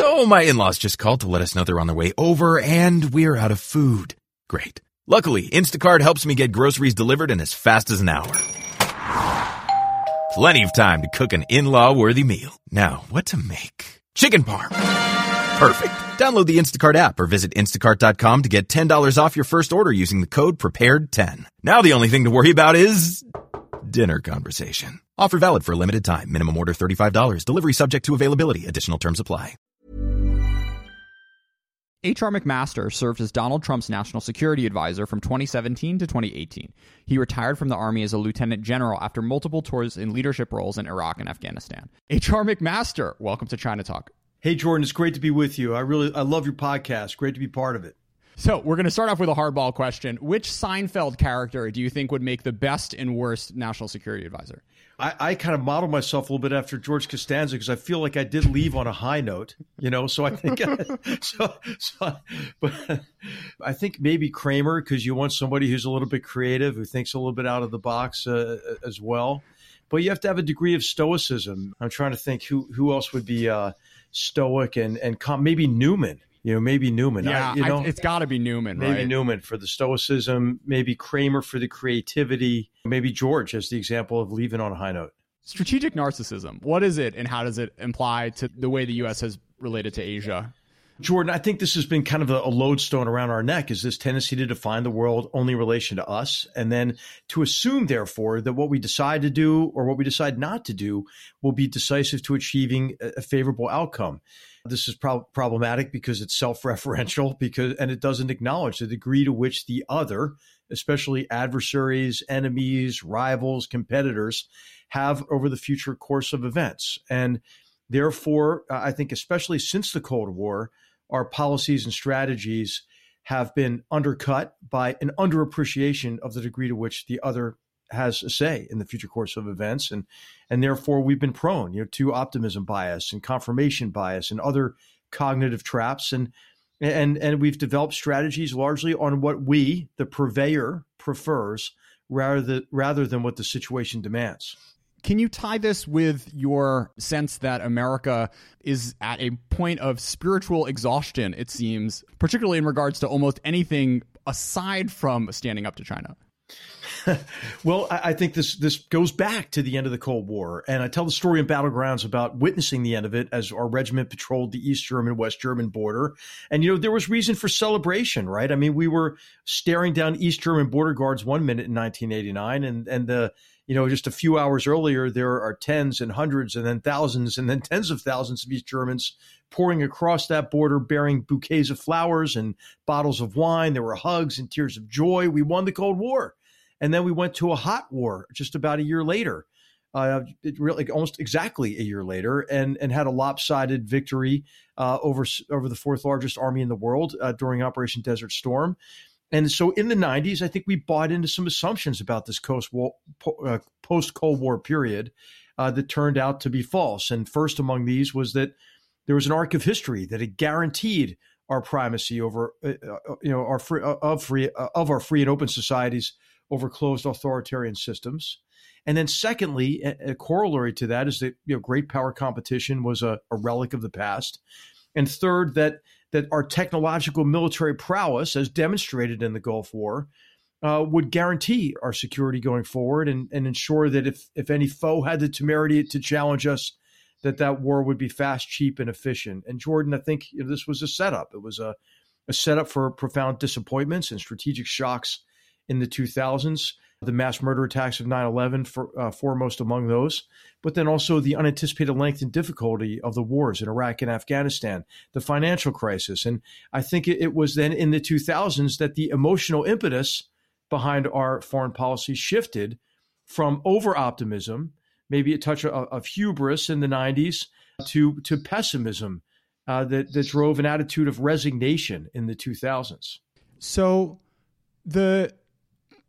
So my in-laws just called to let us know they're on their way over and we're out of food. Great. Luckily, Instacart helps me get groceries delivered in as fast as an hour. Plenty of time to cook an in-law worthy meal. Now, what to make? Chicken parm. Perfect. Download the Instacart app or visit instacart.com to get $10 off your first order using the code PREPARED10. Now the only thing to worry about is dinner conversation. Offer valid for a limited time. Minimum order $35. Delivery subject to availability. Additional terms apply. H.R. McMaster served as Donald Trump's national security advisor from 2017 to 2018. He retired from the Army as a lieutenant general after multiple tours in leadership roles in Iraq and Afghanistan. H.R. McMaster, welcome to China Talk. Hey Jordan, it's great to be with you. I really I love your podcast. Great to be part of it. So we're going to start off with a hardball question. Which Seinfeld character do you think would make the best and worst national security advisor? I, I kind of model myself a little bit after George Costanza because I feel like I did leave on a high note, you know. So I think, so, so, but I think maybe Kramer because you want somebody who's a little bit creative, who thinks a little bit out of the box uh, as well. But you have to have a degree of stoicism. I'm trying to think who who else would be uh, stoic and and com- maybe Newman you know, maybe Newman. Yeah, I, you know, I, it's got to be Newman. Maybe right? Newman for the stoicism. Maybe Kramer for the creativity. Maybe George as the example of leaving on a high note. Strategic narcissism. What is it, and how does it imply to the way the U.S. has related to Asia? Jordan, I think this has been kind of a, a, lodestone around our neck is this tendency to define the world only in relation to us and then to assume, therefore, that what we decide to do or what we decide not to do will be decisive to achieving a, a favorable outcome. This is pro- problematic because it's self-referential because and it doesn't acknowledge the degree to which the other, especially adversaries, enemies, rivals, competitors, have over the future course of events. And therefore, I think especially since the Cold War, our policies and strategies have been undercut by an underappreciation of the degree to which the other has a say in the future course of events. And and therefore we've been prone you know to optimism bias and confirmation bias and other cognitive traps. And and and we've developed strategies largely on what we the purveyor prefers rather rather than what the situation demands can you tie this with your sense that America is at a point of spiritual exhaustion, it seems, particularly in regards to almost anything aside from standing up to China? well, I, think this this goes back to the end of the Cold War, and I tell the story in Battlegrounds about witnessing the end of it as our regiment patrolled the East German West German border, and you know there was reason for celebration, right? I mean, we were staring down East German border guards one minute in 1989, and and the you know just a few hours earlier there are tens and hundreds and then thousands and then tens of thousands of these Germans pouring across that border bearing bouquets of flowers and bottles of wine. There were hugs and tears of joy. We won the Cold War. And then we went to a hot war just about a year later, uh, really almost exactly a year later, and and had a lopsided victory uh, over over the fourth largest army in the world uh, during Operation Desert Storm. And so in the 90s, I think we bought into some assumptions about this uh, post Cold War period uh, that turned out to be false. And first among these was that there was an arc of history that had guaranteed our primacy over, uh, you know, our free, of free of our free and open societies over closed authoritarian systems. And then, secondly, a, a corollary to that is that you know great power competition was a, a relic of the past. And third, that that our technological military prowess, as demonstrated in the Gulf War, uh, would guarantee our security going forward and, and ensure that if if any foe had the temerity to challenge us, that that war would be fast, cheap, and efficient. And Jordan, I think you know, this was a setup. It was a, a setup for profound disappointments and strategic shocks in the 2000s, the mass murder attacks of 9 11, uh, foremost among those, but then also the unanticipated length and difficulty of the wars in Iraq and Afghanistan, the financial crisis. And I think it, was then in the 2000s that the emotional impetus behind our foreign policy shifted from over optimism, maybe a touch of, of, hubris in the 90s, to, to pessimism uh, that, that drove an attitude of resignation in the 2000s. So the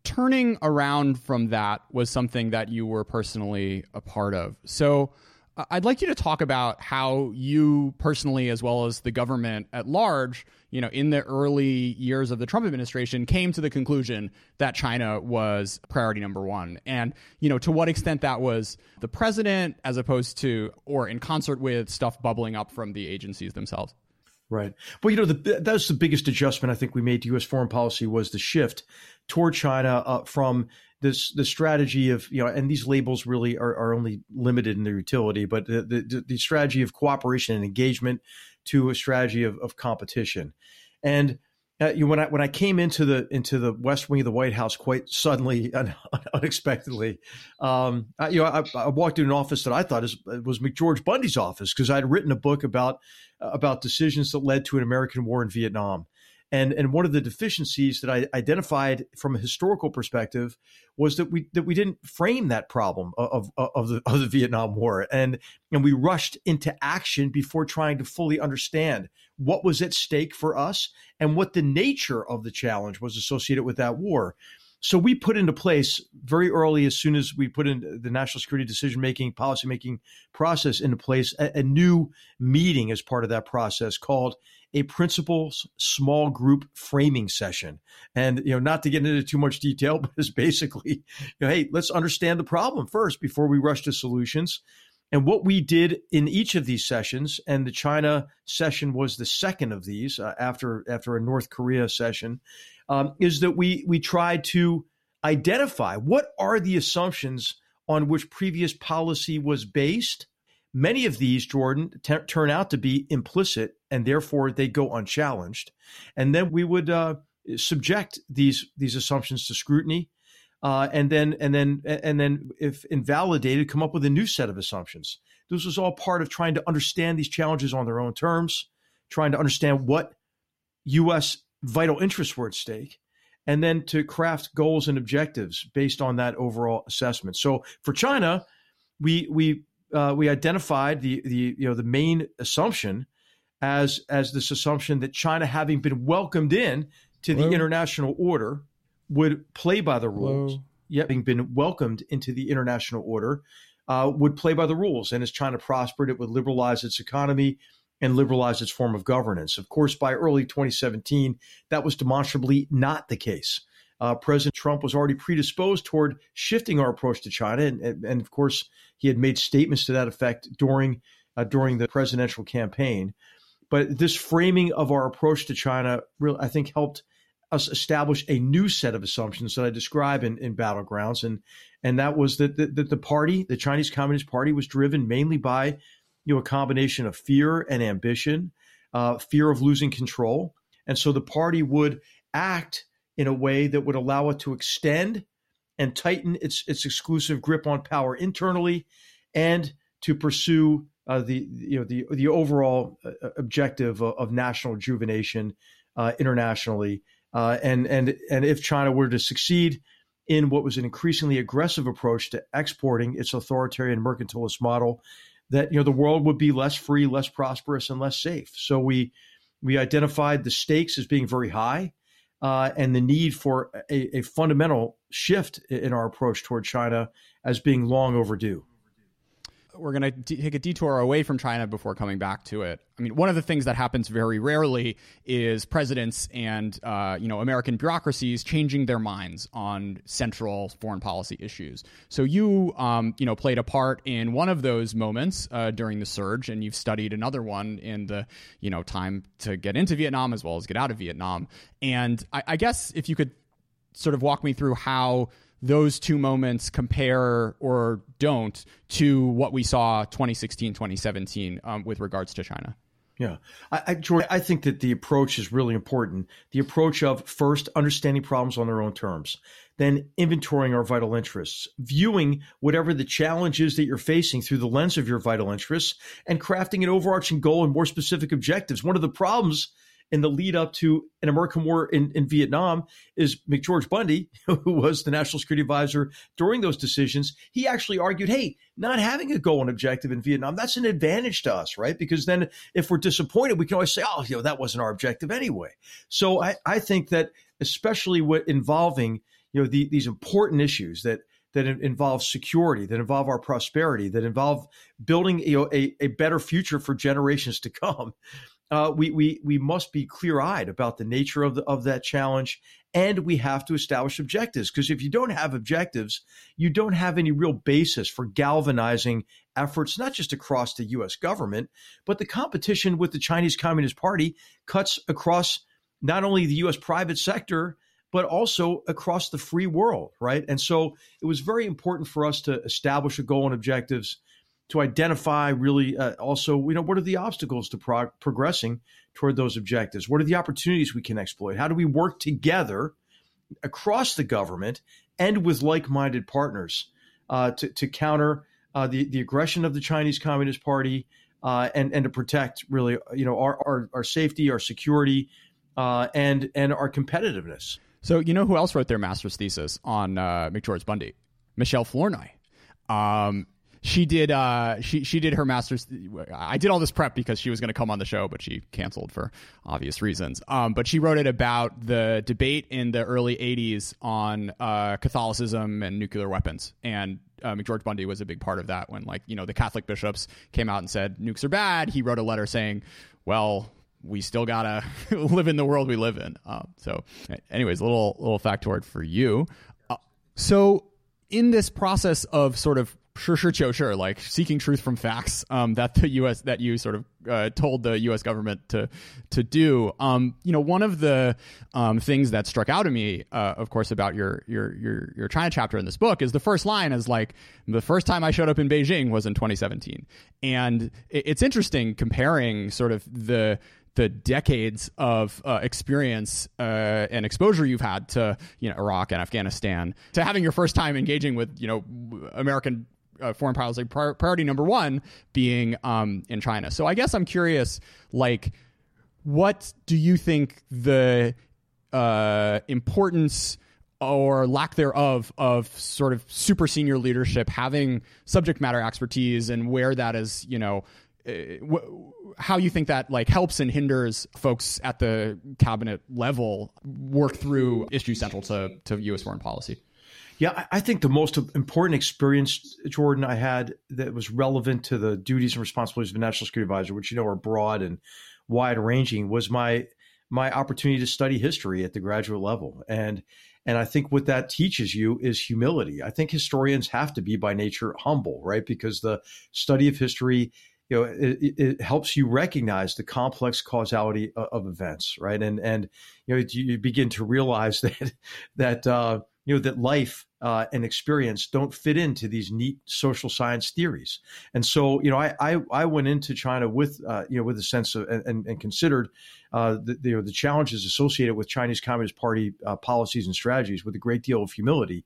turning around from that was something that you were personally a part of. So, uh, I'd like you to talk about how you personally, as well as the government at large, you know, in the early years of the Trump administration, came to the conclusion that China was priority number one, and you know, to what extent that was the president, as opposed to, or in concert with stuff bubbling up from the agencies themselves. Right. Well, you know, the, was the biggest adjustment I think we made to U.S. foreign policy was the shift toward China uh, from this the strategy of you know, and these labels really are, are only limited in their utility, but the, the, the strategy of cooperation and engagement to a strategy of, of competition, and uh, you, when I when I came into the into the West Wing of the White House quite suddenly and unexpectedly, um, I, you know, I, I, walked into an office that I thought is, was McGeorge Bundy's office because I had written a book about uh, about decisions that led to an American war in Vietnam, and and one of the deficiencies that I identified from a historical perspective was that we that we didn't frame that problem of of, of the of the Vietnam War, and and we rushed into action before trying to fully understand what was at stake for us and what the nature of the challenge was associated with that war. So we put into place very early, as soon as we put in the national security decision making, policy making process into place, a, a, new meeting as part of that process called a principals small group framing session. And, you know, not to get into too much detail, but it's basically, you know, hey, let's understand the problem first before we rush to solutions. And what we did in each of these sessions, and the China session was the second of these uh, after after a North Korea session, um, is that we we tried to identify what are the assumptions on which previous policy was based, Many of these, Jordan, t- turn out to be implicit and therefore they go unchallenged. And then we would uh, subject these these assumptions to scrutiny. Uh, and then and then and then if invalidated come up with a new set of assumptions this was all part of trying to understand these challenges on their own terms trying to understand what US vital interests were at stake and then to craft goals and objectives based on that overall assessment so for china we we uh, we identified the the you know the main assumption as as this assumption that China, having been welcomed in to the international order, would play by the rules. Hello? Yet, having been welcomed into the international order, uh, would play by the rules. And as China prospered, it would liberalize its economy and liberalize its form of governance. Of course, by early 2017, that was demonstrably not the case uh, President Trump was already predisposed toward shifting our approach to China, and, and, and of course, he had made statements to that effect during uh, during the presidential campaign. But this framing of our approach to China, really, I think, helped us establish a new set of assumptions that I describe in, in battlegrounds, and and that was that the, that the party, the Chinese Communist Party, was driven mainly by you know a combination of fear and ambition, uh, fear of losing control, and so the party would act in a way that would allow it to extend and tighten its its exclusive grip on power internally, and to pursue uh, the you know the the overall uh, uh, objective of, of, national rejuvenation uh, internationally. Uh, and and and if China were to succeed in what was an increasingly aggressive approach to exporting its authoritarian mercantilist model, that you know the world would be less free, less prosperous, and less safe. So we we identified the stakes as being very high uh, and the need for a, a, fundamental shift in our approach toward China as being long overdue. We're going to take a detour away from China before coming back to it. I mean, one of the things that happens very rarely is presidents and uh, you know American bureaucracies changing their minds on central foreign policy issues. So you um, you know played a part in one of those moments uh, during the surge, and you've studied another one in the you know time to get into Vietnam as well as get out of Vietnam. And I, I guess if you could sort of walk me through how those two moments compare or don't to what we saw 2016 2017 um, with regards to china yeah, I, I, I think that the approach is really important. The approach of first understanding problems on their own terms, then inventorying our vital interests, viewing whatever the challenge is that you're facing through the lens of your vital interests, and crafting an overarching goal and more specific objectives. One of the problems in the lead up to an American war in, in Vietnam is McGeorge Bundy, who was the national security advisor during those decisions. He actually argued, hey, not having a goal and objective in Vietnam, that's an advantage to us, right? Because then if we're disappointed, we can always say, oh, you know, that wasn't our objective anyway. So I, I think that especially what involving, you know, the, these important issues that that involve security, that involve our prosperity, that involve building you know, a, a better future for generations to come. Uh, we, we, we must be clear eyed about the nature of, the, of that challenge. And we have to establish objectives because if you don't have objectives, you don't have any real basis for galvanizing efforts, not just across the US government, but the competition with the Chinese Communist Party cuts across not only the US private sector, but also across the free world, right? And so it was very important for us to establish a goal and objectives to identify really uh, also, you know, what are the obstacles to prog- progressing toward those objectives? What are the opportunities we can exploit? How do we work together across the government and with like minded partners uh, to, to counter uh, the, the aggression of the Chinese Communist Party uh, and, and to protect really, you know, our, our, our safety, our security, uh, and, and our competitiveness? So you know who else wrote their master's thesis on uh, McGeorge Bundy? Michelle Flournoy. Um, she did uh, she she did her master's i did all this prep because she was going to come on the show but she canceled for obvious reasons um, but she wrote it about the debate in the early 80s on uh, catholicism and nuclear weapons and uh, McGeorge Bundy was a big part of that when like you know the Catholic bishops came out and said nukes are bad he wrote a letter saying well we still gotta live in the world we live in. Um, so, anyways, a little little factoid for you. Uh, so, in this process of sort of sure, sure, sure, sure, like seeking truth from facts um, that the U.S. that you sort of uh, told the U.S. government to to do. Um, you know, one of the um, things that struck out to me, uh, of course, about your your your your China chapter in this book is the first line is like the first time I showed up in Beijing was in 2017, and it's interesting comparing sort of the the decades of uh, experience uh, and exposure you've had to you know Iraq and Afghanistan to having your first time engaging with you know American uh, foreign policy priority number one being um, in China. So I guess I'm curious, like, what do you think the uh, importance or lack thereof of sort of super senior leadership having subject matter expertise and where that is, you know, uh, how you think that like helps and hinders folks at the cabinet level work through issues central to, to U.S. foreign policy. Yeah, I think the most important experience, Jordan, I had that was relevant to the duties and responsibilities of a national security advisor, which you know are broad and wide ranging, was my my opportunity to study history at the graduate level. And and I think what that teaches you is humility. I think historians have to be by nature humble, right? Because the study of history you know it, it, helps you recognize the complex causality of, of, events right and and you know you begin to realize that that uh, you know that life uh, and experience don't fit into these neat social science theories. And so you know i i, I went into china with uh, you know with a sense of and, and considered uh, the, you know, the challenges associated with chinese communist party uh, policies and strategies with a great deal of humility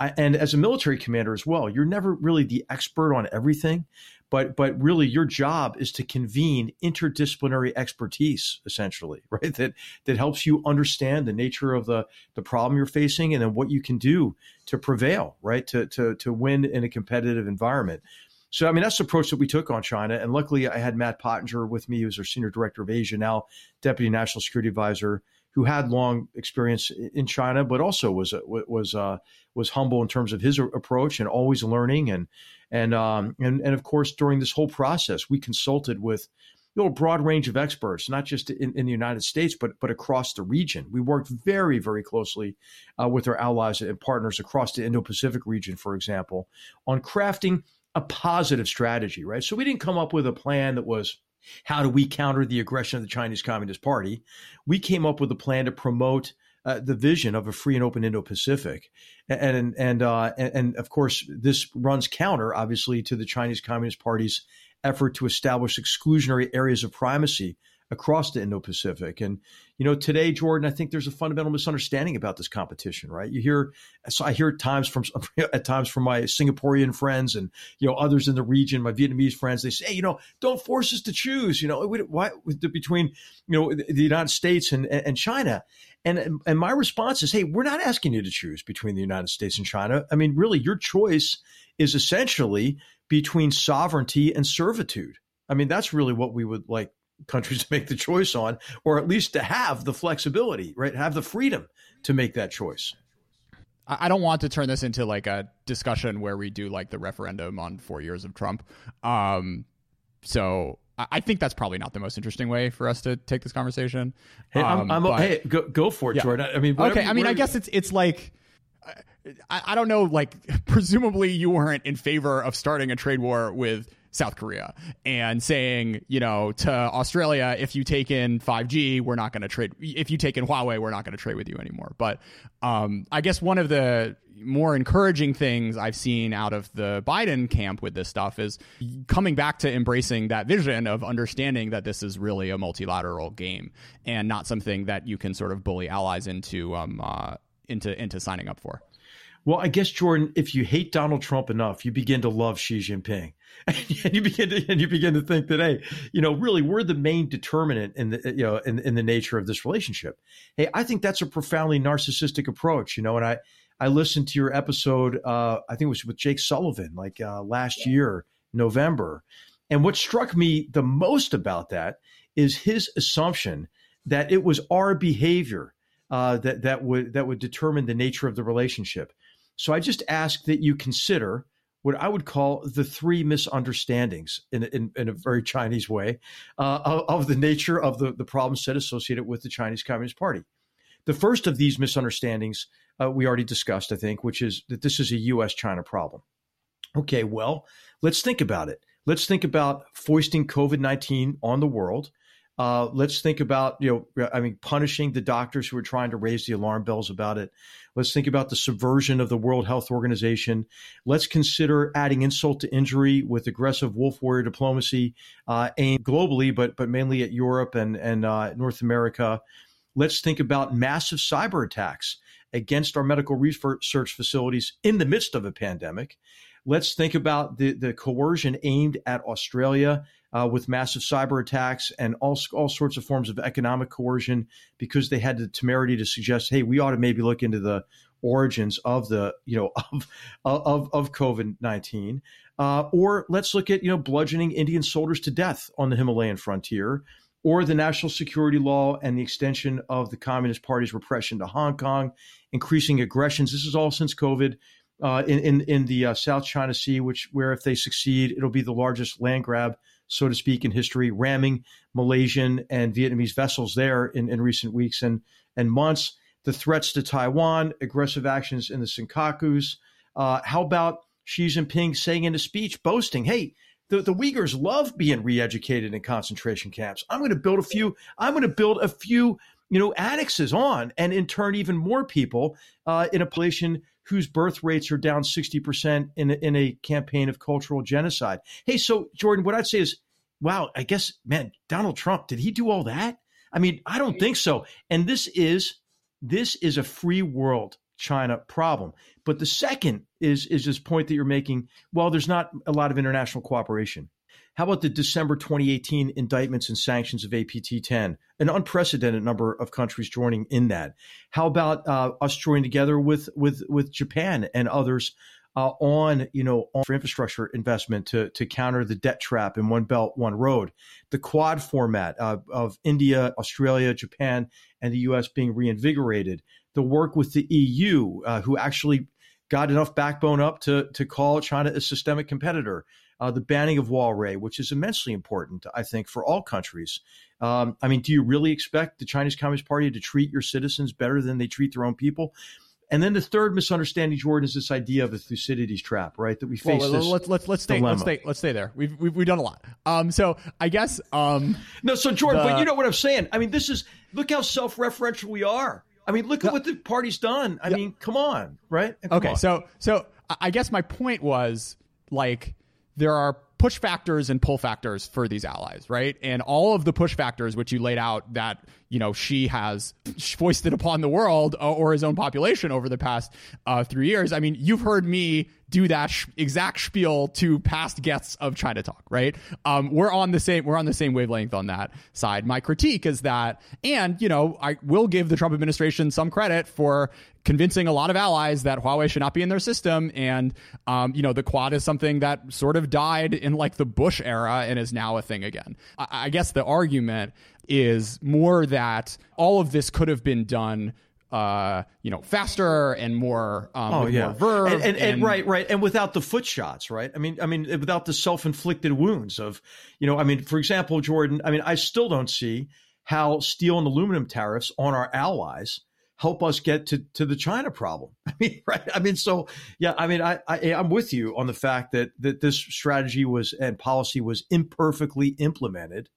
I, and as a military commander as well, you're never really the expert on everything, but but really your job is to convene interdisciplinary expertise essentially right? That that helps you understand the nature of the the problem you're facing and then what you can do to prevail right? To to to win in a competitive environment. So I mean that's the approach that we took on China and luckily I had Matt Pottinger with me who's our senior director of Asia now deputy national security advisor who had long experience in China, but also was was uh, was humble in terms of his approach and always learning and and um, and and of course during this whole process we consulted with you know, a broad range of experts, not just in, in, the United States, but but across the region. We worked very, very closely uh, with our allies and partners across the Indo-Pacific region, for example, on crafting a positive strategy. Right, so we didn't come up with a plan that was how do we counter the aggression of the Chinese Communist Party? We came up with a plan to promote uh, the vision of a free and open Indo-Pacific, and and uh, and, and of course this runs counter, obviously, to the Chinese Communist Party's effort to establish exclusionary areas of primacy across the Indo-Pacific. And you know, today, Jordan, I think there's a fundamental misunderstanding about this competition. Right? You hear, so I hear at times from at times from my Singaporean friends and you know others in the region, my Vietnamese friends. They say, you know, don't force us to choose. You know, why between you know the United States and and China. And and my response is, hey, we're not asking you to choose between the United States and China. I mean, really, your choice is essentially between sovereignty and servitude. I mean, that's really what we would like countries to make the choice on, or at least to have the flexibility, right? Have the freedom to make that choice. I don't want to turn this into like a discussion where we do like the referendum on four years of Trump. Um, so I think that's probably not the most interesting way for us to take this conversation. Hey, I'm, um, I'm but, hey, go, go for it, yeah. Jordan. I mean, okay. I mean, I guess it's it's like. I, I don't know. Like, presumably, you weren't in favor of starting a trade war with South Korea and saying, you know, to Australia, if you take in 5G, we're not going to trade. If you take in Huawei, we're not going to trade with you anymore. But um, I guess one of the more encouraging things I've seen out of the Biden camp with this stuff is coming back to embracing that vision of understanding that this is really a multilateral game and not something that you can sort of bully allies into um, uh, into into signing up for. Well, I guess Jordan, if you hate Donald Trump enough, you begin to love Xi Jinping, and you begin to and you begin to think that hey, you know, really, we're the main determinant in the you know in, in the nature of this relationship. Hey, I think that's a profoundly narcissistic approach, you know, and I I listened to your episode, uh, I think it was with Jake Sullivan, like uh, last year, November, and what struck me the most about that is his assumption that it was our behavior uh, that that would that would determine the nature of the relationship. So I just ask that you consider what I would call the three misunderstandings in, in, in a very Chinese way uh, of, the nature of the, the problem set associated with the Chinese Communist Party. The first of these misunderstandings uh, we already discussed, I think, which is that this is a U.S. China problem. Okay, well, let's think about it. Let's think about foisting COVID 19 on the world uh, let's think about, you know, I mean, punishing the doctors who are trying to raise the alarm bells about it. Let's think about the subversion of the World Health Organization. Let's consider adding insult to injury with aggressive wolf warrior diplomacy uh, aimed globally, but but mainly at Europe and and uh, North America. Let's think about massive cyber attacks against our medical research facilities in the midst of a pandemic. Let's think about the, the coercion aimed at Australia uh, with massive cyber attacks and all, all sorts of forms of economic coercion because they had the temerity to suggest, hey, we ought to maybe look into the origins of the you know of of of COVID nineteen, uh, or let's look at you know bludgeoning Indian soldiers to death on the Himalayan frontier, or the national security law and the extension of the Communist Party's repression to Hong Kong, increasing aggressions. This is all since COVID. Uh, in in, in the uh, South China Sea, which where if they succeed, it'll be the largest land grab so to speak, in history, ramming Malaysian and Vietnamese vessels there in, in recent weeks and, and months. The threats to Taiwan, aggressive actions in the Senkakus. Uh, how about Xi Jinping saying in a speech, boasting, hey, the, the Uyghurs love being re-educated in concentration camps. I'm going to build a few. I'm going to build a few, you know, annexes on, and in turn, even more people uh, in a population whose birth rates are down 60% in a, in a campaign of cultural genocide. Hey, so Jordan, what I'd say is, wow, I guess, man, Donald Trump, did he do all that? I mean, I don't think so. And this is this is a free world China problem. But the second is is this point that you're making. Well, there's not a lot of international cooperation. How about the December 2018 indictments and sanctions of APT 10? An unprecedented number of countries joining in that. How about uh, us joining together with with with Japan and others uh, on you know on for infrastructure investment to to counter the debt trap in one belt one road the quad format uh, of India Australia Japan and the US being reinvigorated the work with the EU uh, who actually got enough backbone up to to call China a systemic competitor uh, the banning of Huawei, which is immensely important, I think, for all countries. Um, I mean, do you really expect the Chinese Communist Party to treat your citizens better than they treat their own people? And then the third misunderstanding, Jordan, is this idea of a Thucydides trap, right? That we face well, this. Let's let's let's stay let's stay let's stay there. We've we've, we've done a lot. Um, so I guess um, no. So Jordan, the, but you know what I'm saying. I mean, this is look how self-referential we are. I mean, look at what the party's done. I yeah. mean, come on, right? Come okay, on. so so I guess my point was like there are push factors and pull factors for these allies, right? And all of the push factors which you laid out that you know Xi has foisted upon the world uh, or his own population over the past uh, three years. I mean, you've heard me do that sh- exact spiel to past guests of China Talk, right? Um, we're on the same we're on the same wavelength on that side. My critique is that, and you know, I will give the Trump administration some credit for convincing a lot of allies that Huawei should not be in their system, and um, you know, the Quad is something that sort of died in like the Bush era and is now a thing again. I, I guess the argument is more that all of this could have been done uh, you know, faster and more, um, oh yeah, more verve. And, and, and, and, right, right, and without the foot shots, right? I mean, I mean, without the self-inflicted wounds of, you know, I mean, for example, Jordan. I mean, I still don't see how steel and aluminum tariffs on our allies help us get to, to the China problem. I mean, right? I mean, so yeah, I mean, I, I am with you on the fact that that this strategy was and policy was imperfectly implemented.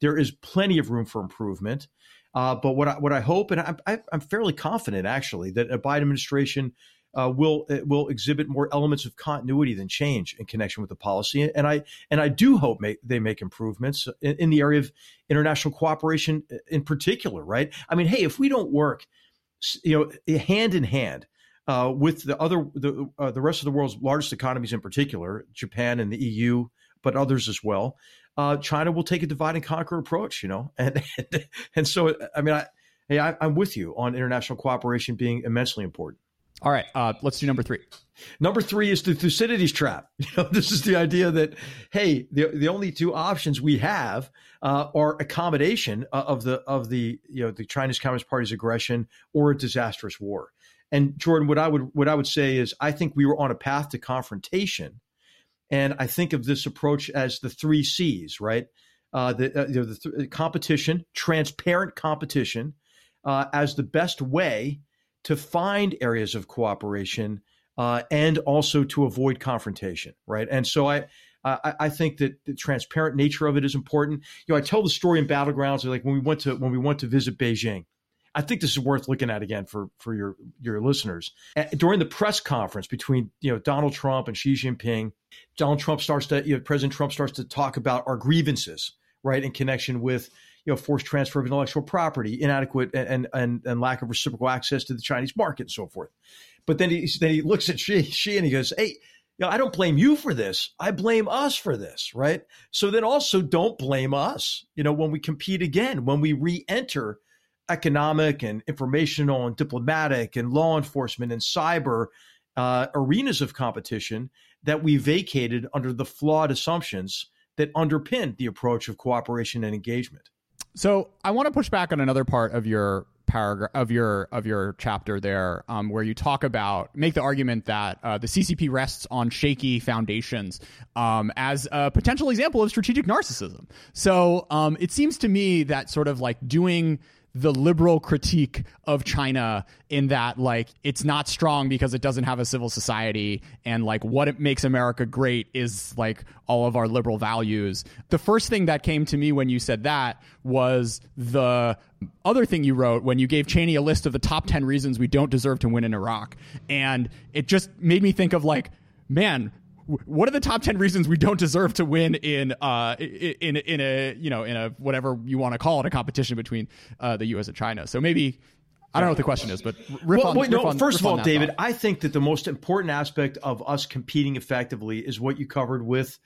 There is plenty of room for improvement. Uh, but what I, what I hope, and I, am I'm fairly confident actually, that a Biden administration uh, will uh, will exhibit more elements of continuity than change in connection with the policy. And I and I do hope they make improvements in, in, the area of international cooperation in particular. Right? I mean, hey, if we don't work, you know, hand in hand. Uh, with the other the uh, the rest of the world's largest economies in particular, Japan and the EU, but others as well, uh, China will take a divide and conquer approach, you know, and and, and so I mean, I, hey, I, am with you on international cooperation being immensely important. All right, uh, let's do number three. Number three is the Thucydides trap. You know, this is the idea that hey, the the only two options we have uh, are accommodation of the of the you know the Chinese Communist Party's aggression or a disastrous war. And Jordan, what I would what I would say is, I think we were on a path to confrontation and I think of this approach as the three C's, right? Uh, the, uh, the th- competition, transparent competition, uh, as the best way to find areas of cooperation uh, and also to avoid confrontation, right? And so I, I, I think that the transparent nature of it is important. You know, I tell the story in battlegrounds, like when we went to when we went to visit Beijing, I think this is worth looking at again for for your your listeners. During the press conference between you know Donald Trump and Xi Jinping, Donald Trump starts to you know, President Trump starts to talk about our grievances, right, in connection with you know forced transfer of intellectual property, inadequate and and and lack of reciprocal access to the Chinese market, and so forth. But then he then he looks at Xi, Xi and he goes, "Hey." You know, I don't blame you for this. I blame us for this, right? So then also don't blame us, you know, when we compete again, when we re enter economic and informational and diplomatic and law enforcement and cyber uh, arenas of competition that we vacated under the flawed assumptions that underpinned the approach of cooperation and engagement. So I want to push back on another part of your paragraph of your of your chapter there, um, where you talk about make the argument that uh, the CCP rests on shaky foundations um, as a potential example of strategic narcissism. So um, it seems to me that sort of like doing the liberal critique of China in that like it's not strong because it doesn't have a civil society and like what it makes America great is like all of our liberal values. The first thing that came to me when you said that was the other thing you wrote when you gave Cheney a list of the top 10 reasons we don't deserve to win in Iraq and it just made me think of like man what are the top 10 reasons we don't deserve to win in uh in in a you know in a whatever you want to call it a competition between uh, the US and China so maybe I don't know what the question is, but well, on, wait, no, on, first of all, David, thought. I think that the most important aspect of us competing effectively is what you covered with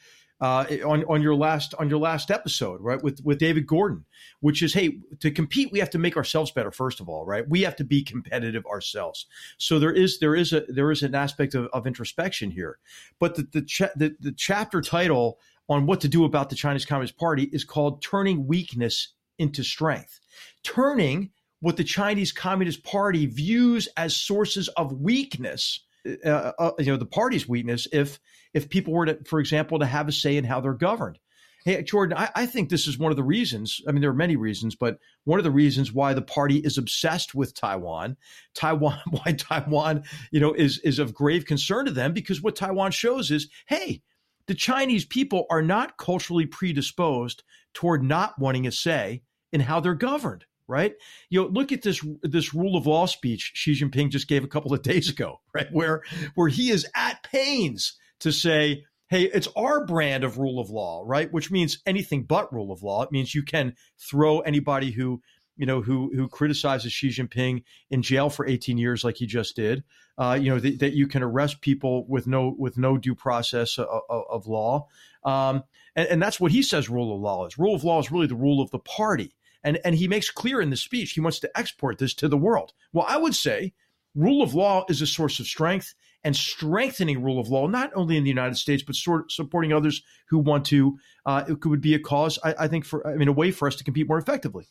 uh, on on your last on your last episode, right? With with David Gordon, which is, hey, to compete, we have to make ourselves better. First of all, right? We have to be competitive ourselves. So there is there is a there is an aspect of, of introspection here, but the the, cha- the the chapter title on what to do about the Chinese Communist Party is called "Turning Weakness into Strength." Turning what the Chinese Communist Party views as sources of weakness uh, uh, you know the party's weakness if if people were to, for example, to have a say in how they're governed. Hey, Jordan, I, I, think this is one of the reasons. I mean, there are many reasons, but one of the reasons why the party is obsessed with Taiwan, Taiwan, why Taiwan, you know, is is of grave concern to them because what Taiwan shows is, hey, the Chinese people are not culturally predisposed toward not wanting a say in how they're governed right? You know, look at this this rule of law speech Xi Jinping just gave a couple of days ago, right? Where where he is at pains to say, hey, it's our brand of rule of law, right? Which means anything but rule of law. It means you can throw anybody who you know who who criticizes Xi Jinping in jail for 18 years, like he just did. Uh, you know th- that you can arrest people with no with no due process of, of, of law, um, and, and that's what he says. Rule of law is rule of law is really the rule of the party. And, and he makes clear in the speech he wants to export this to the world. Well, I would say rule of law is a source of strength and strengthening rule of law, not only in the United States, but sort supporting others who want to. Uh, it would be a cause, I, I, think, for I mean, a way for us to compete more effectively.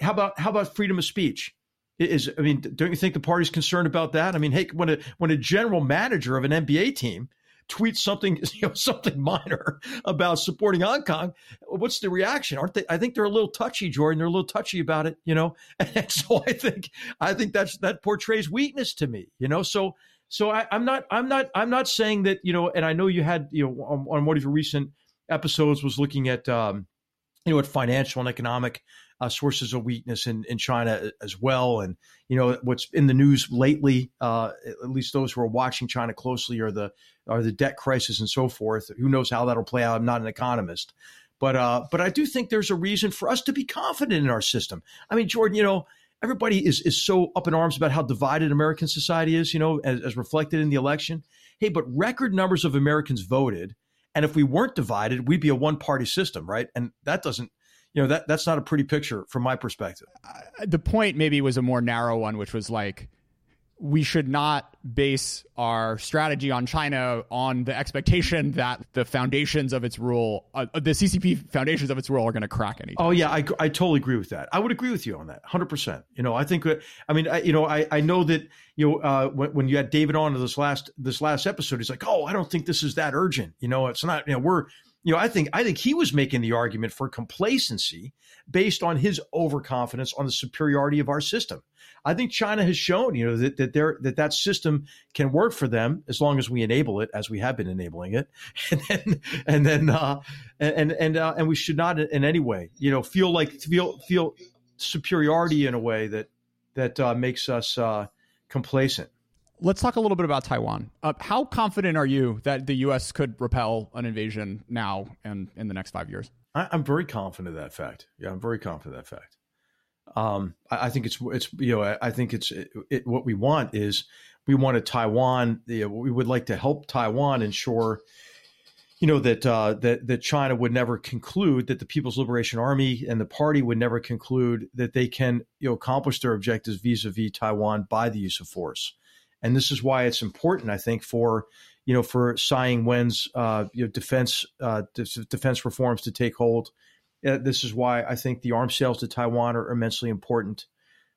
How about how about freedom of speech? Is I mean, don't you think the party's concerned about that? I mean, hey, when a when a general manager of an NBA team tweets something you know, something minor about supporting Hong Kong, what's the reaction? Aren't they? I think they're a little touchy, Jordan. They're a little touchy about it, you know. And so I think I think that's that portrays weakness to me, you know. So so I, am not I'm not I'm not saying that you know. And I know you had you know on, on one of your recent episodes was looking at um, you know at financial and economic uh, sources of weakness in, in China as well. And, you know, what's in the news lately, uh, at least those who are watching China closely are the, are the debt crisis and so forth. Who knows how that'll play out? I'm not an economist. But, uh, but I do think there's a reason for us to be confident in our system. I mean, Jordan, you know, everybody is, is so up in arms about how divided American society is, you know, as, as reflected in the election. Hey, but record numbers of Americans voted. And if we weren't divided, we'd be a one party system, right? And that doesn't you know that that's not a pretty picture from my perspective. Uh, the point maybe was a more narrow one, which was like we should not base our strategy on China on the expectation that the foundations of its rule, uh, the CCP foundations of its rule, are going to crack anything. Oh yeah, I, I totally agree with that. I would agree with you on that, hundred percent. You know, I think I mean, I, you know, I, I know that you know uh, when, when you had David on to this last this last episode, he's like, oh, I don't think this is that urgent. You know, it's not. You know, we're you know, I think I think he was making the argument for complacency based on his overconfidence on the superiority of our system. I think China has shown, you know, that that that that system can work for them as long as we enable it, as we have been enabling it, and then and then uh, and and uh, and we should not in any way, you know, feel like feel feel superiority in a way that that uh, makes us uh, complacent. Let's talk a little bit about Taiwan. Uh, how confident are you that the U.S. could repel an invasion now and in the next five years? I, am very confident of that fact. Yeah, I'm very confident of that fact. Um, I, I, think it's it's you know I, I think it's it, it, what we want is we want a Taiwan. You know, we would like to help Taiwan ensure you know that uh, that that China would never conclude that the People's Liberation Army and the party would never conclude that they can you know accomplish their objectives vis-a-vis Taiwan by the use of force. And this is why it's important, I think, for you know for Tsai Ing-wen's uh, you know, defense uh, defense reforms to take hold. Uh, this is why I think the arms sales to Taiwan are immensely important,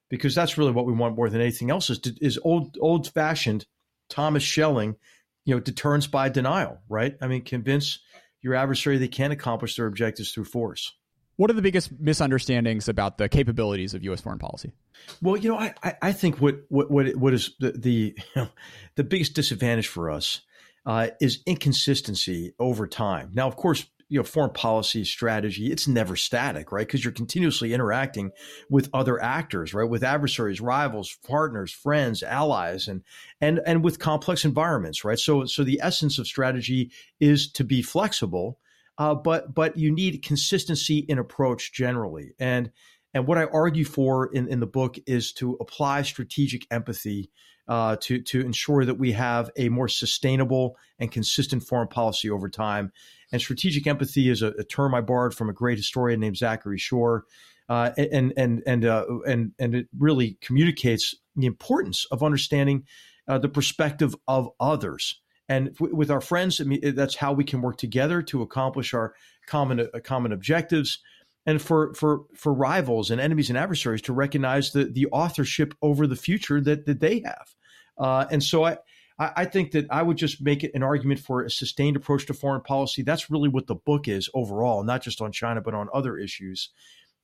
because that's really what we want more than anything else. Is is old old fashioned Thomas Schelling, you know, deterrence by denial, right? I mean, convince your adversary they can't accomplish their objectives through force. What are the biggest misunderstandings about the capabilities of U.S. foreign policy? Well, you know, I, I think what what what, is the the, you know, the biggest disadvantage for us uh, is inconsistency over time. Now, of course, you know, foreign policy strategy, it's never static, right? Because you're continuously interacting with other actors, right? With adversaries, rivals, partners, friends, allies, and and and with complex environments, right? So so the essence of strategy is to be flexible uh, but but you need consistency in approach generally. And and what I argue for in, in the book is to apply strategic empathy uh, to to ensure that we have a more sustainable and consistent foreign policy over time. And strategic empathy is a, a term I borrowed from a great historian named Zachary Shore, uh, and and and uh, and and it really communicates the importance of understanding uh, the perspective of others and with our friends, I mean, that's how we can work together to accomplish our common uh, common objectives. And for for for rivals and enemies and adversaries to recognize the the authorship over the future that that they have. Uh, and so I. I think that I would just make it an argument for a sustained approach to foreign policy. That's really what the book is overall, not just on China, but on other issues.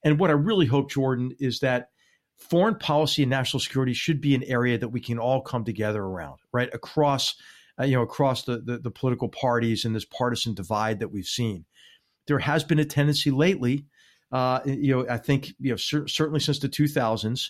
And what I really hope, Jordan, is that foreign policy and national security should be an area that we can all come together around, right? Across uh, you know, across the, the, the political parties and this partisan divide that we've seen. There has been a tendency lately, uh, you know, I think you know cer- certainly since the 2000s,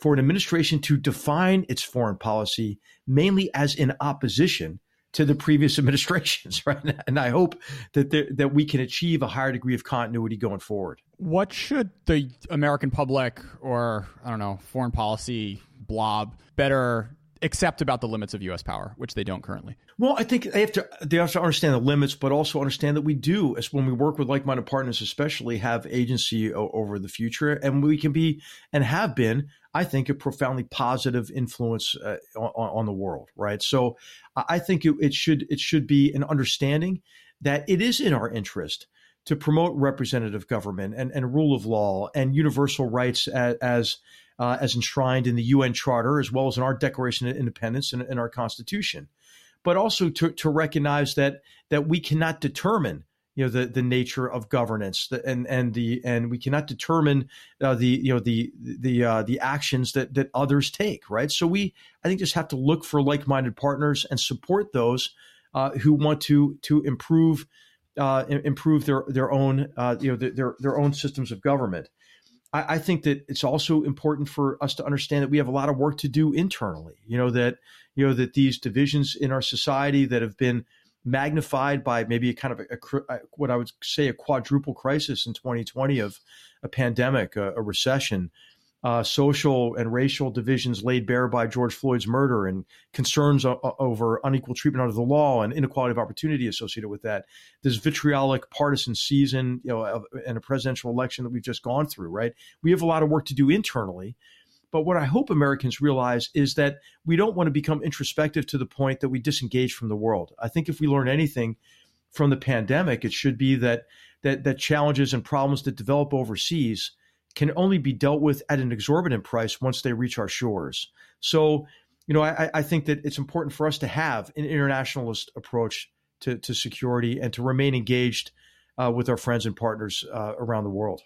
for an administration to define its foreign policy mainly as in opposition to the previous administrations, right? And I hope that there, that we can achieve a higher degree of continuity going forward. What should the American public or I don't know foreign policy blob better accept about the limits of U.S. power, which they don't currently. Well, I think they have to they have to understand the limits, but also understand that we do, as when we work with like-minded partners, especially have agency o- over the future, and we can be and have been, I think, a profoundly positive influence uh, on, on, the world. Right. So, I think it, it should it should be an understanding that it is in our interest to promote representative government and, and rule of law and universal rights as, as uh, as enshrined in the UN Charter, as well as in our Declaration of Independence and in our Constitution, but also to, to recognize that that we cannot determine you know the the nature of governance and and the and we cannot determine uh, the you know the the uh, the actions that that others take right? So we i think just have to look for like-minded partners and support those uh, who want to to improve uh, improve their their own uh, you know their their own systems of government I, I think that it's also important for us to understand that we have a lot of work to do internally you know that you know that these divisions in our society that have been magnified by maybe a kind of a, a, what I would say a quadruple crisis in 2020 of a pandemic, a, a recession, uh, social and racial divisions laid bare by George Floyd's murder, and concerns o- over unequal treatment under the law and inequality of opportunity associated with that. This vitriolic partisan season, you know, and a presidential election that we've just gone through. Right, we have a lot of work to do internally but what I hope Americans realize is that we don't want to become introspective to the point that we disengage from the world. I think if we learn anything from the pandemic, it should be that that that challenges and problems that develop overseas can only be dealt with at an exorbitant price once they reach our shores. So, you know, I, I think that it's important for us to have an internationalist approach to, to security and to remain engaged uh, with our friends and partners uh, around the world.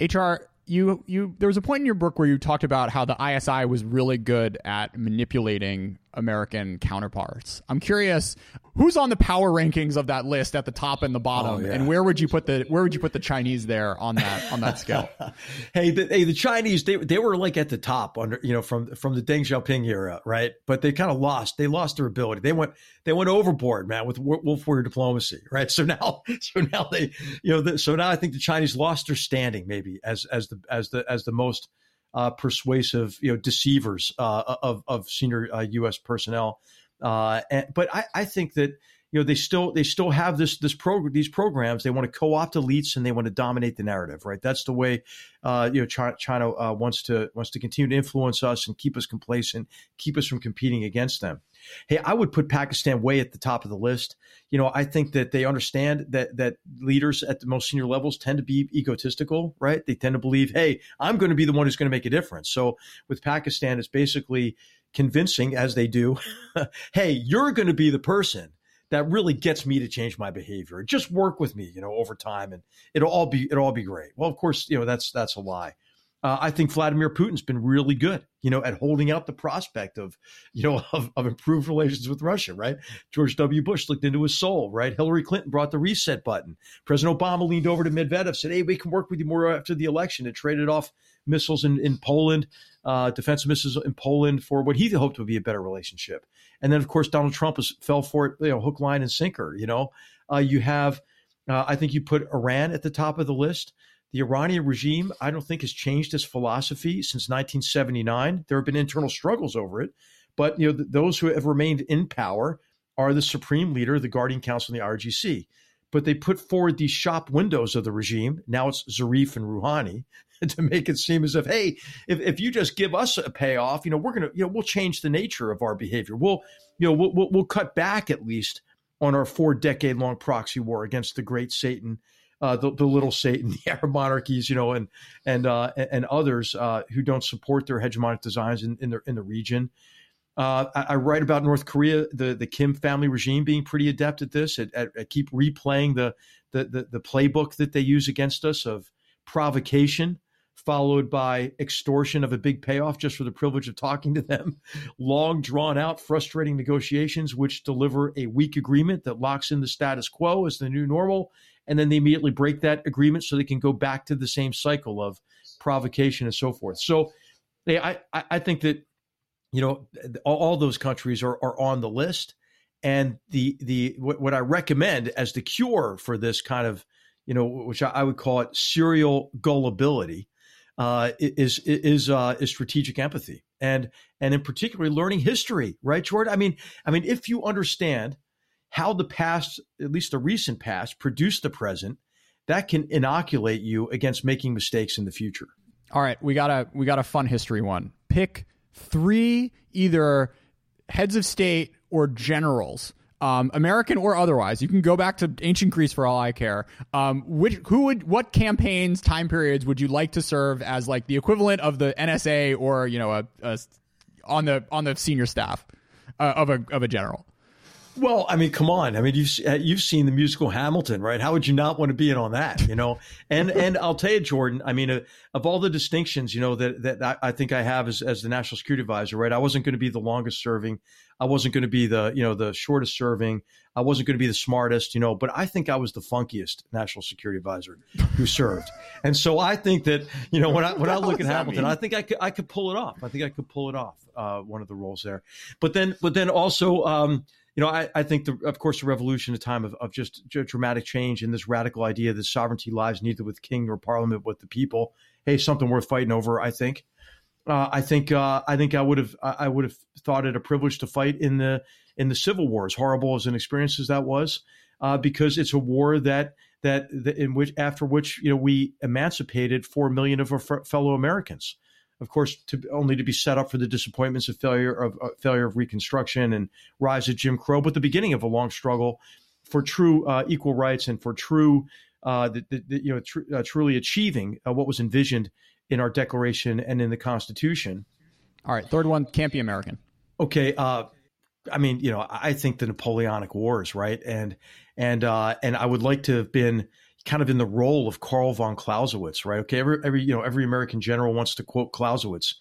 HR, you you there was a point in your book where you talked about how the ISI was really good at manipulating American counterparts. I'm curious who's on the power rankings of that list at the top and the oh, bottom, oh, yeah. and where would you put the where would you put the Chinese there on that on that scale? hey, the, hey, the Chinese they they were like at the top under you know from from the Deng Xiaoping era, right? But they kind of lost they lost their ability. They went they went overboard, man, with wolf warrior diplomacy, right? So now so now they you know the, so now I think the Chinese lost their standing maybe as as the as the as the most uh, persuasive, you know, deceivers uh, of of senior uh, U.S. personnel. Uh, and, but I, I think that you know they still they still have this this program these programs. They want to co-opt elites and they want to dominate the narrative right? That's the way uh, you know China, uh, wants to wants to continue to influence us and keep us complacent keep us from competing against them. Hey I would put Pakistan way at the top of the list. You know I think that they understand that that leaders at the most senior levels tend to be egotistical right? They tend to believe hey I'm going to be the one who's going to make a difference. So with Pakistan it's basically convincing as they do hey you're going to be the person that really gets me to change my behavior. Just work with me, you know, over time, and it'll all be it'll all be great. Well, of course, you know that's that's a lie. Uh, I think Vladimir Putin's been really good, you know, at holding out the prospect of, you know, of, of, improved relations with Russia, right? George W. Bush looked into his soul, right? Hillary Clinton brought the reset button. President Obama leaned over to Medvedev, said, "Hey, we can work with you more after the election," and traded off missiles in, in Poland, uh, defensive missiles in Poland for what he hoped would be a better relationship. And then, of course, Donald Trump was, fell for it, you know, hook, line, and sinker. You know, uh, you have, uh, I think you put Iran at the top of the list. The Iranian regime, I don't think, has changed its philosophy since 1979. There have been internal struggles over it, but you know, th- those who have remained in power are the supreme leader, the Guardian Council, and the IRGC. But they put forward these shop windows of the regime. Now it's Zarif and Rouhani to make it seem as if, hey, if, if you just give us a payoff, you know, we're gonna, you know, we'll change the nature of our behavior. We'll, you know, we'll, we'll, cut back at least on our four decade long proxy war against the great Satan, uh, the, the little Satan, the Arab monarchies, you know, and and uh, and others uh, who don't support their hegemonic designs in, in the in the region. Uh, I, I, write about North Korea, the the Kim family regime being pretty adept at this. At, at, at keep replaying the, the the the playbook that they use against us of provocation, followed by extortion of a big payoff just for the privilege of talking to them, long drawn out, frustrating negotiations, which deliver a weak agreement that locks in the status quo as the new normal. And then they immediately break that agreement so they can go back to the same cycle of provocation and so forth. So I, I think that, you know, all, those countries are, are on the list. And the the what, what I recommend as the cure for this kind of, you know, which I, I would call it serial gullibility, uh, is is uh, is strategic empathy, and and in particular learning history, right, Jordan? I mean, I mean, if you understand how the past, at least the recent past, produced the present, that can inoculate you against making mistakes in the future. All right, we got a we got a fun history one. Pick three either heads of state or generals um, American or otherwise. You can go back to ancient Greece for all I care. Um, which who would what campaigns time periods would you like to serve as like the equivalent of the NSA or you know a, a on the on the senior staff uh, of a of a general? Well, I mean, come on. I mean, you've uh, you've seen the musical Hamilton, right? How would you not want to be in on that? You know, and and I'll tell you, Jordan. I mean, uh, of all the distinctions, you know that that I think I have as as the national security advisor, right? I wasn't going to be the longest serving. I wasn't going to be the you know the shortest serving. I wasn't going to be the smartest, you know, but I think I was the funkiest national security advisor who served. And so I think that you know when I when I look at Hamilton, I think I could I could pull it off. I think I could pull it off. Uh, one of the roles there, but then but then also. Um, you know, I, I think, the, of course, the revolution, a time of, of just dramatic change and this radical idea that sovereignty lies neither with king nor parliament, but the people. Hey, something worth fighting over, I think. Uh, I think uh, I think I would have I would have thought it a privilege to fight in the in the Civil War, as horrible as an experience as that was, uh, because it's a war that that, in which after which you know we emancipated four million of our fellow Americans of course, to only to be set up for the disappointments of failure of uh, failure of Reconstruction and rise of Jim Crow, but the beginning of a long struggle for true uh, equal rights and for true, uh, the, the, the, you know, tr- uh, truly achieving uh, what was envisioned in our Declaration and in the Constitution. All right, third one can't be American. Okay, uh, I mean, you know, I think the Napoleonic Wars, right, and and and I would like to have been kind of in the role of Karl von Clausewitz, right? Okay, every every you know every American general wants to quote Clausewitz,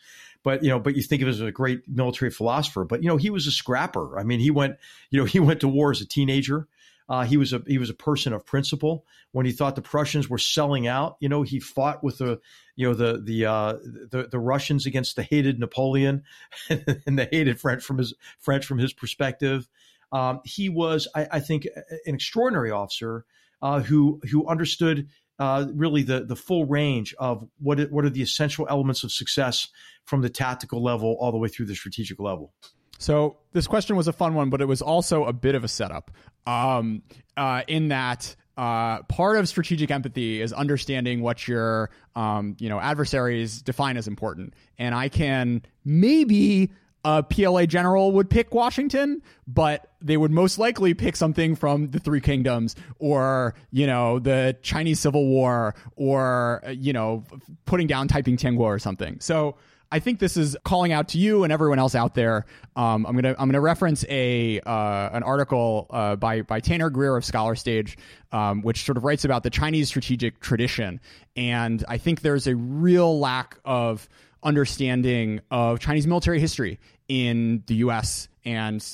but you know, but you think of him as a great military philosopher. But you know, he was a scrapper. I mean, he went you know he went to war as a teenager. Uh, he was a he was a person of principle. When he thought the Prussians were selling out, you know, he fought with the you know the the uh, the, the Russians against the hated Napoleon and the hated French from his French from his perspective. Um, he was, I, I, think, an extraordinary officer uh, who who understood uh, really the the full range of what it, what are the essential elements of success from the tactical level all the way through the strategic level. So this question was a fun one, but it was also a bit of a setup. Um, uh, in that uh, part of strategic empathy is understanding what your um, you know adversaries define as important, and I can maybe a PLA general would pick Washington, but they would most likely pick something from the Three Kingdoms or, you know, the Chinese Civil War or, you know, putting down Taiping Tianguo or something. So I think this is calling out to you and everyone else out there. Um, I'm gonna I'm gonna reference a uh, an article uh, by by Tanner Greer of Scholar Stage, um, which sort of writes about the Chinese strategic tradition, and I think there's a real lack of understanding of Chinese military history in the U.S. and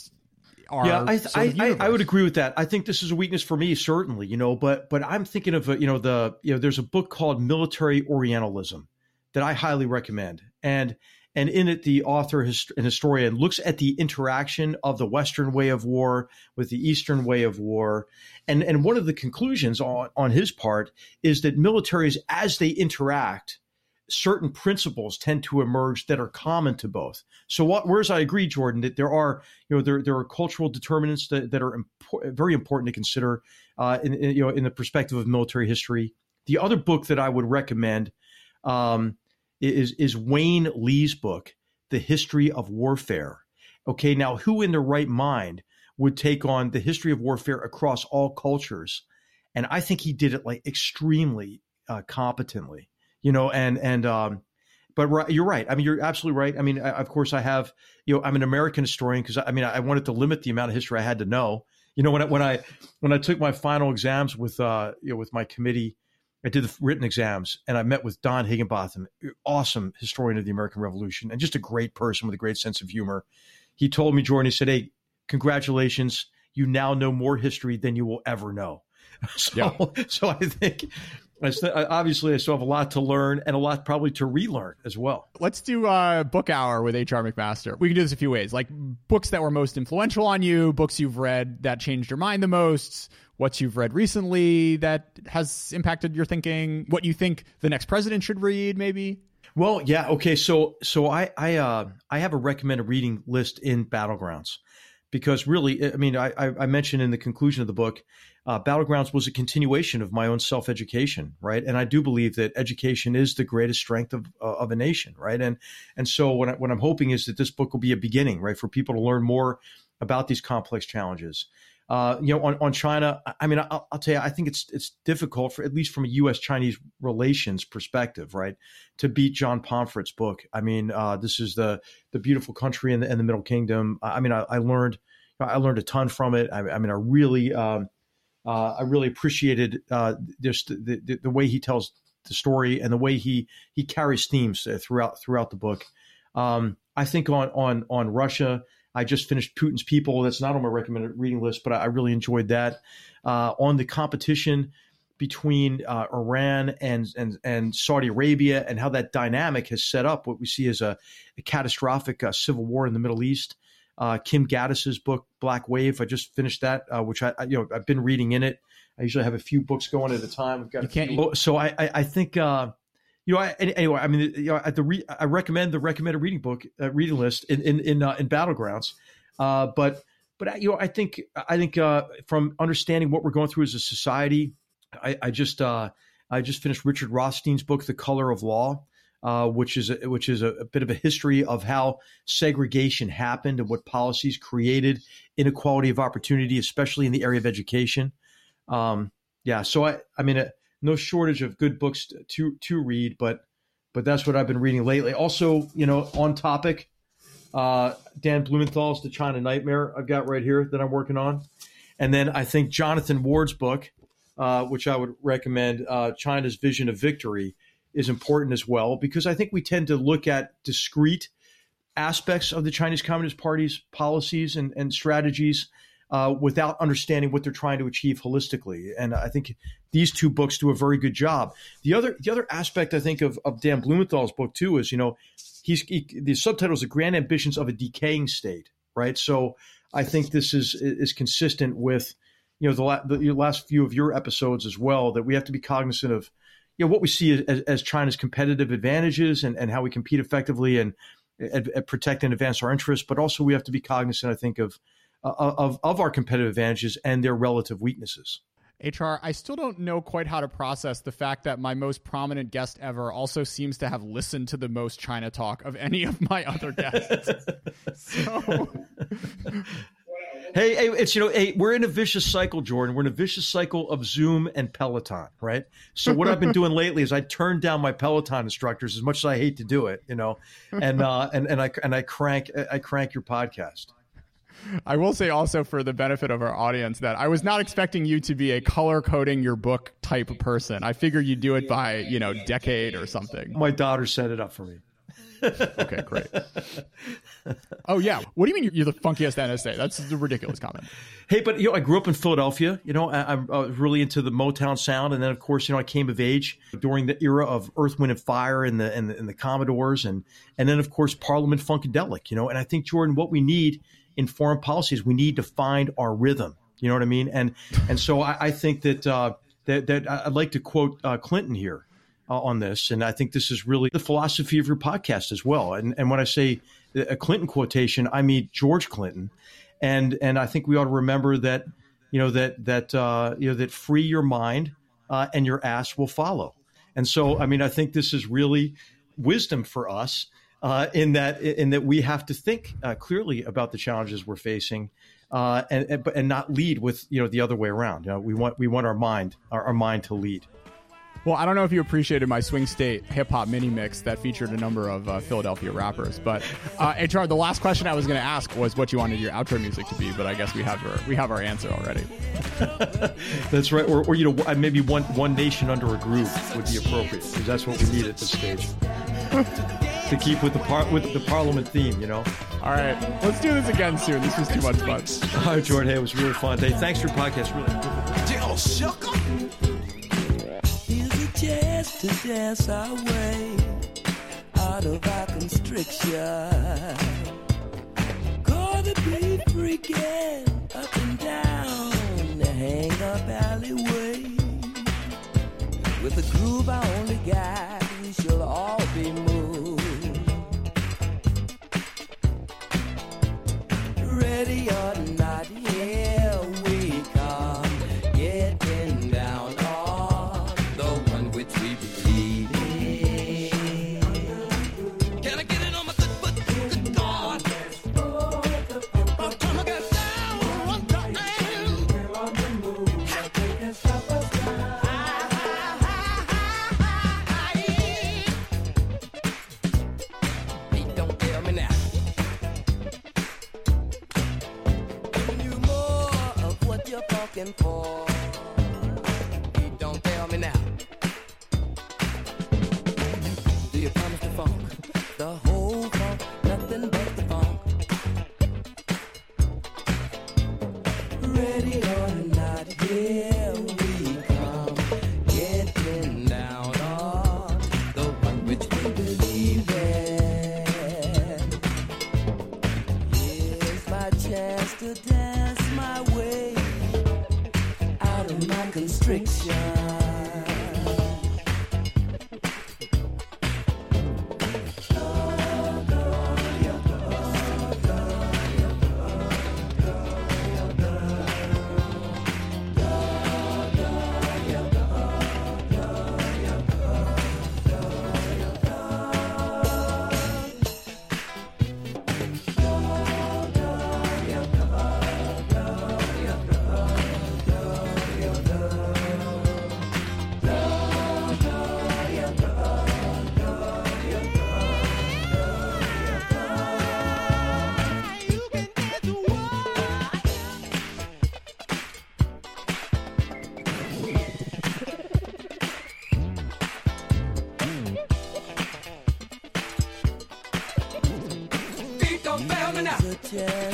yeah, I, I, I, would agree with that. I think this is a weakness for me, certainly, you know, but but I'm thinking of uh, you know the you know there's a book called Military Orientalism that I highly recommend, and and in it the author and historian looks at the interaction of the Western way of war with the Eastern way of war, and and one of the conclusions on on his part is that militaries as they interact certain principles tend to emerge that are common to both. So, what, whereas I agree, Jordan, that there are you know there there are cultural determinants that, that are impor- very important to consider uh, in, in, you know in the perspective of military history. The other book that I would recommend um, is is Wayne Lee's book, The History of Warfare. Okay, now who in their right mind would take on the history of warfare across all cultures? And I think he did it like extremely uh, competently you know, and and um, but you're right. I mean, you're absolutely right. I mean, I, of course, I have you know, I'm an American historian because I mean, I wanted to limit the amount of history I had to know. You know, when I, when I when I took my final exams with uh, you know, with my committee, I did the written exams, and I met with Don Higginbotham, awesome historian of the American Revolution, and just a great person with a great sense of humor. He told me, Jordan, he said, "Hey, congratulations, you now know more history than you will ever know." So, yeah. so I think obviously, I still have a lot to learn and a lot probably to relearn as well. Let's do a book hour with H.R. McMaster. We can do this a few ways, like books that were most influential on you, books you've read that changed your mind the most, what you've read recently that has impacted your thinking, what you think the next president should read, maybe. Well, yeah, okay. So, so I, I, uh, I have a recommended reading list in Battlegrounds because really, I mean, I, I mentioned in the conclusion of the book uh, Battlegrounds was a continuation of my own self education, right? And I do believe that education is the greatest strength of uh, of a nation, right? And and so what, I, what I'm hoping is that this book will be a beginning, right, for people to learn more about these complex challenges. Uh, you know, on, on China, I mean, I'll, I'll, tell you, I think it's it's difficult for at least from a U.S. Chinese relations perspective, right, to beat John Pomfret's book. I mean, uh, this is the the beautiful country in the, the Middle Kingdom. I mean, I, I learned I learned a ton from it. I, I mean, I really um, I really appreciated uh, just the, the, the way he tells the story and the way he he carries themes throughout throughout the book. Um, I think on on on Russia. I just finished Putin's People. That's not on my recommended reading list, but I, I really enjoyed that. Uh, on the competition between uh, Iran and, and and Saudi Arabia and how that dynamic has set up what we see as a, a catastrophic uh, civil war in the Middle East. Uh, Kim Ghattas's book Black Wave. I just finished that, uh, which I, I, you know I've been reading in it. I usually have a few books going at a time. I've got you can't, few, so I I, I think uh, you know, I, anyway, I mean, you know, at the re, I recommend the recommended reading book uh, reading list in in in, uh, in battlegrounds, uh, but but you know, I think I think uh, from understanding what we're going through as a society, I, I just uh, I just finished Richard Rothstein's book, The Color of Law, which is a, which is a, a, bit of a history of how segregation happened and what policies created inequality of opportunity, especially in the area of education. Um, yeah, so I I mean no shortage of good books to to read, but but that's what I've been reading lately. Also, you know, on topic, uh, Dan Blumenthal's The China Nightmare I've got right here that I'm working on, and then I think Jonathan Ward's book, uh, which I would recommend, uh, China's Vision of Victory, is important as well because I think we tend to look at discrete aspects of the Chinese Communist Party's policies and, and strategies uh, without understanding what they're trying to achieve holistically. And I think these two books do a very good job. The other the other aspect I think of, of Dan Blumenthal's book too is you know he's he, the subtitle is the grand ambitions of a decaying state, right? So I think this is is consistent with you know the, la- the last few of your episodes as well that we have to be cognizant of you know what we see as, as China's competitive advantages and, and how we compete effectively and, and, and protect and advance our interests, but also we have to be cognizant, I think, of uh, of of our competitive advantages and their relative weaknesses. HR, I still don't know quite how to process the fact that my most prominent guest ever also seems to have listened to the most China talk of any of my other guests. so. Hey, hey, it's you know, hey, we're in a vicious cycle, Jordan. We're in a vicious cycle of Zoom and Peloton, right? So what I've been doing lately is I turn down my Peloton instructors as much as I hate to do it, you know, and uh, and and I and I crank I crank your podcast. I will say also for the benefit of our audience that I was not expecting you to be a color coding your book type person. I figure you'd do it by, you know, decade or something. My daughter set it up for me. Okay, great. Oh yeah, what do you mean you're the funkiest NSA? That's a ridiculous comment. Hey, but you know, I grew up in Philadelphia. You know, I, am really into the Motown sound, and then of course, you know, I came of age during the era of Earth, Wind, and Fire, and the and the, and the Commodores, and and then of course Parliament Funkadelic. You know, and I think Jordan, what we need in foreign policies. We need to find our rhythm. You know what I mean? And and so I, I think that uh, that that I'd like to quote uh, Clinton here uh, on this, and I think this is really the philosophy of your podcast as well. And and when I say a Clinton quotation, I mean George Clinton, and and I think we ought to remember that you know that that uh, you know that free your mind uh, and your ass will follow. And so I mean I think this is really wisdom for us uh, in that in that we have to think uh, clearly about the challenges we're facing, uh, and, and and not lead with you know the other way around. You know, we want we want our mind our, our mind to lead. Well, I don't know if you appreciated my swing state hip hop mini mix that featured a number of uh, Philadelphia rappers. But uh, HR, the last question I was going to ask was what you wanted your outro music to be. But I guess we have our we have our answer already. that's right. Or, or you know, maybe one one nation under a groove would be appropriate because that's what we need at this stage to keep with the par- with the Parliament theme, you know. All right, let's do this again soon. This was too much fun. All right, Jordan. Hey, it was really fun. Hey, thanks for your podcast. Really. It to dance our way out of our constriction? The be freaking up and down the hang up alleyway with a groove I only got. We shall all be moved. ready or not, here me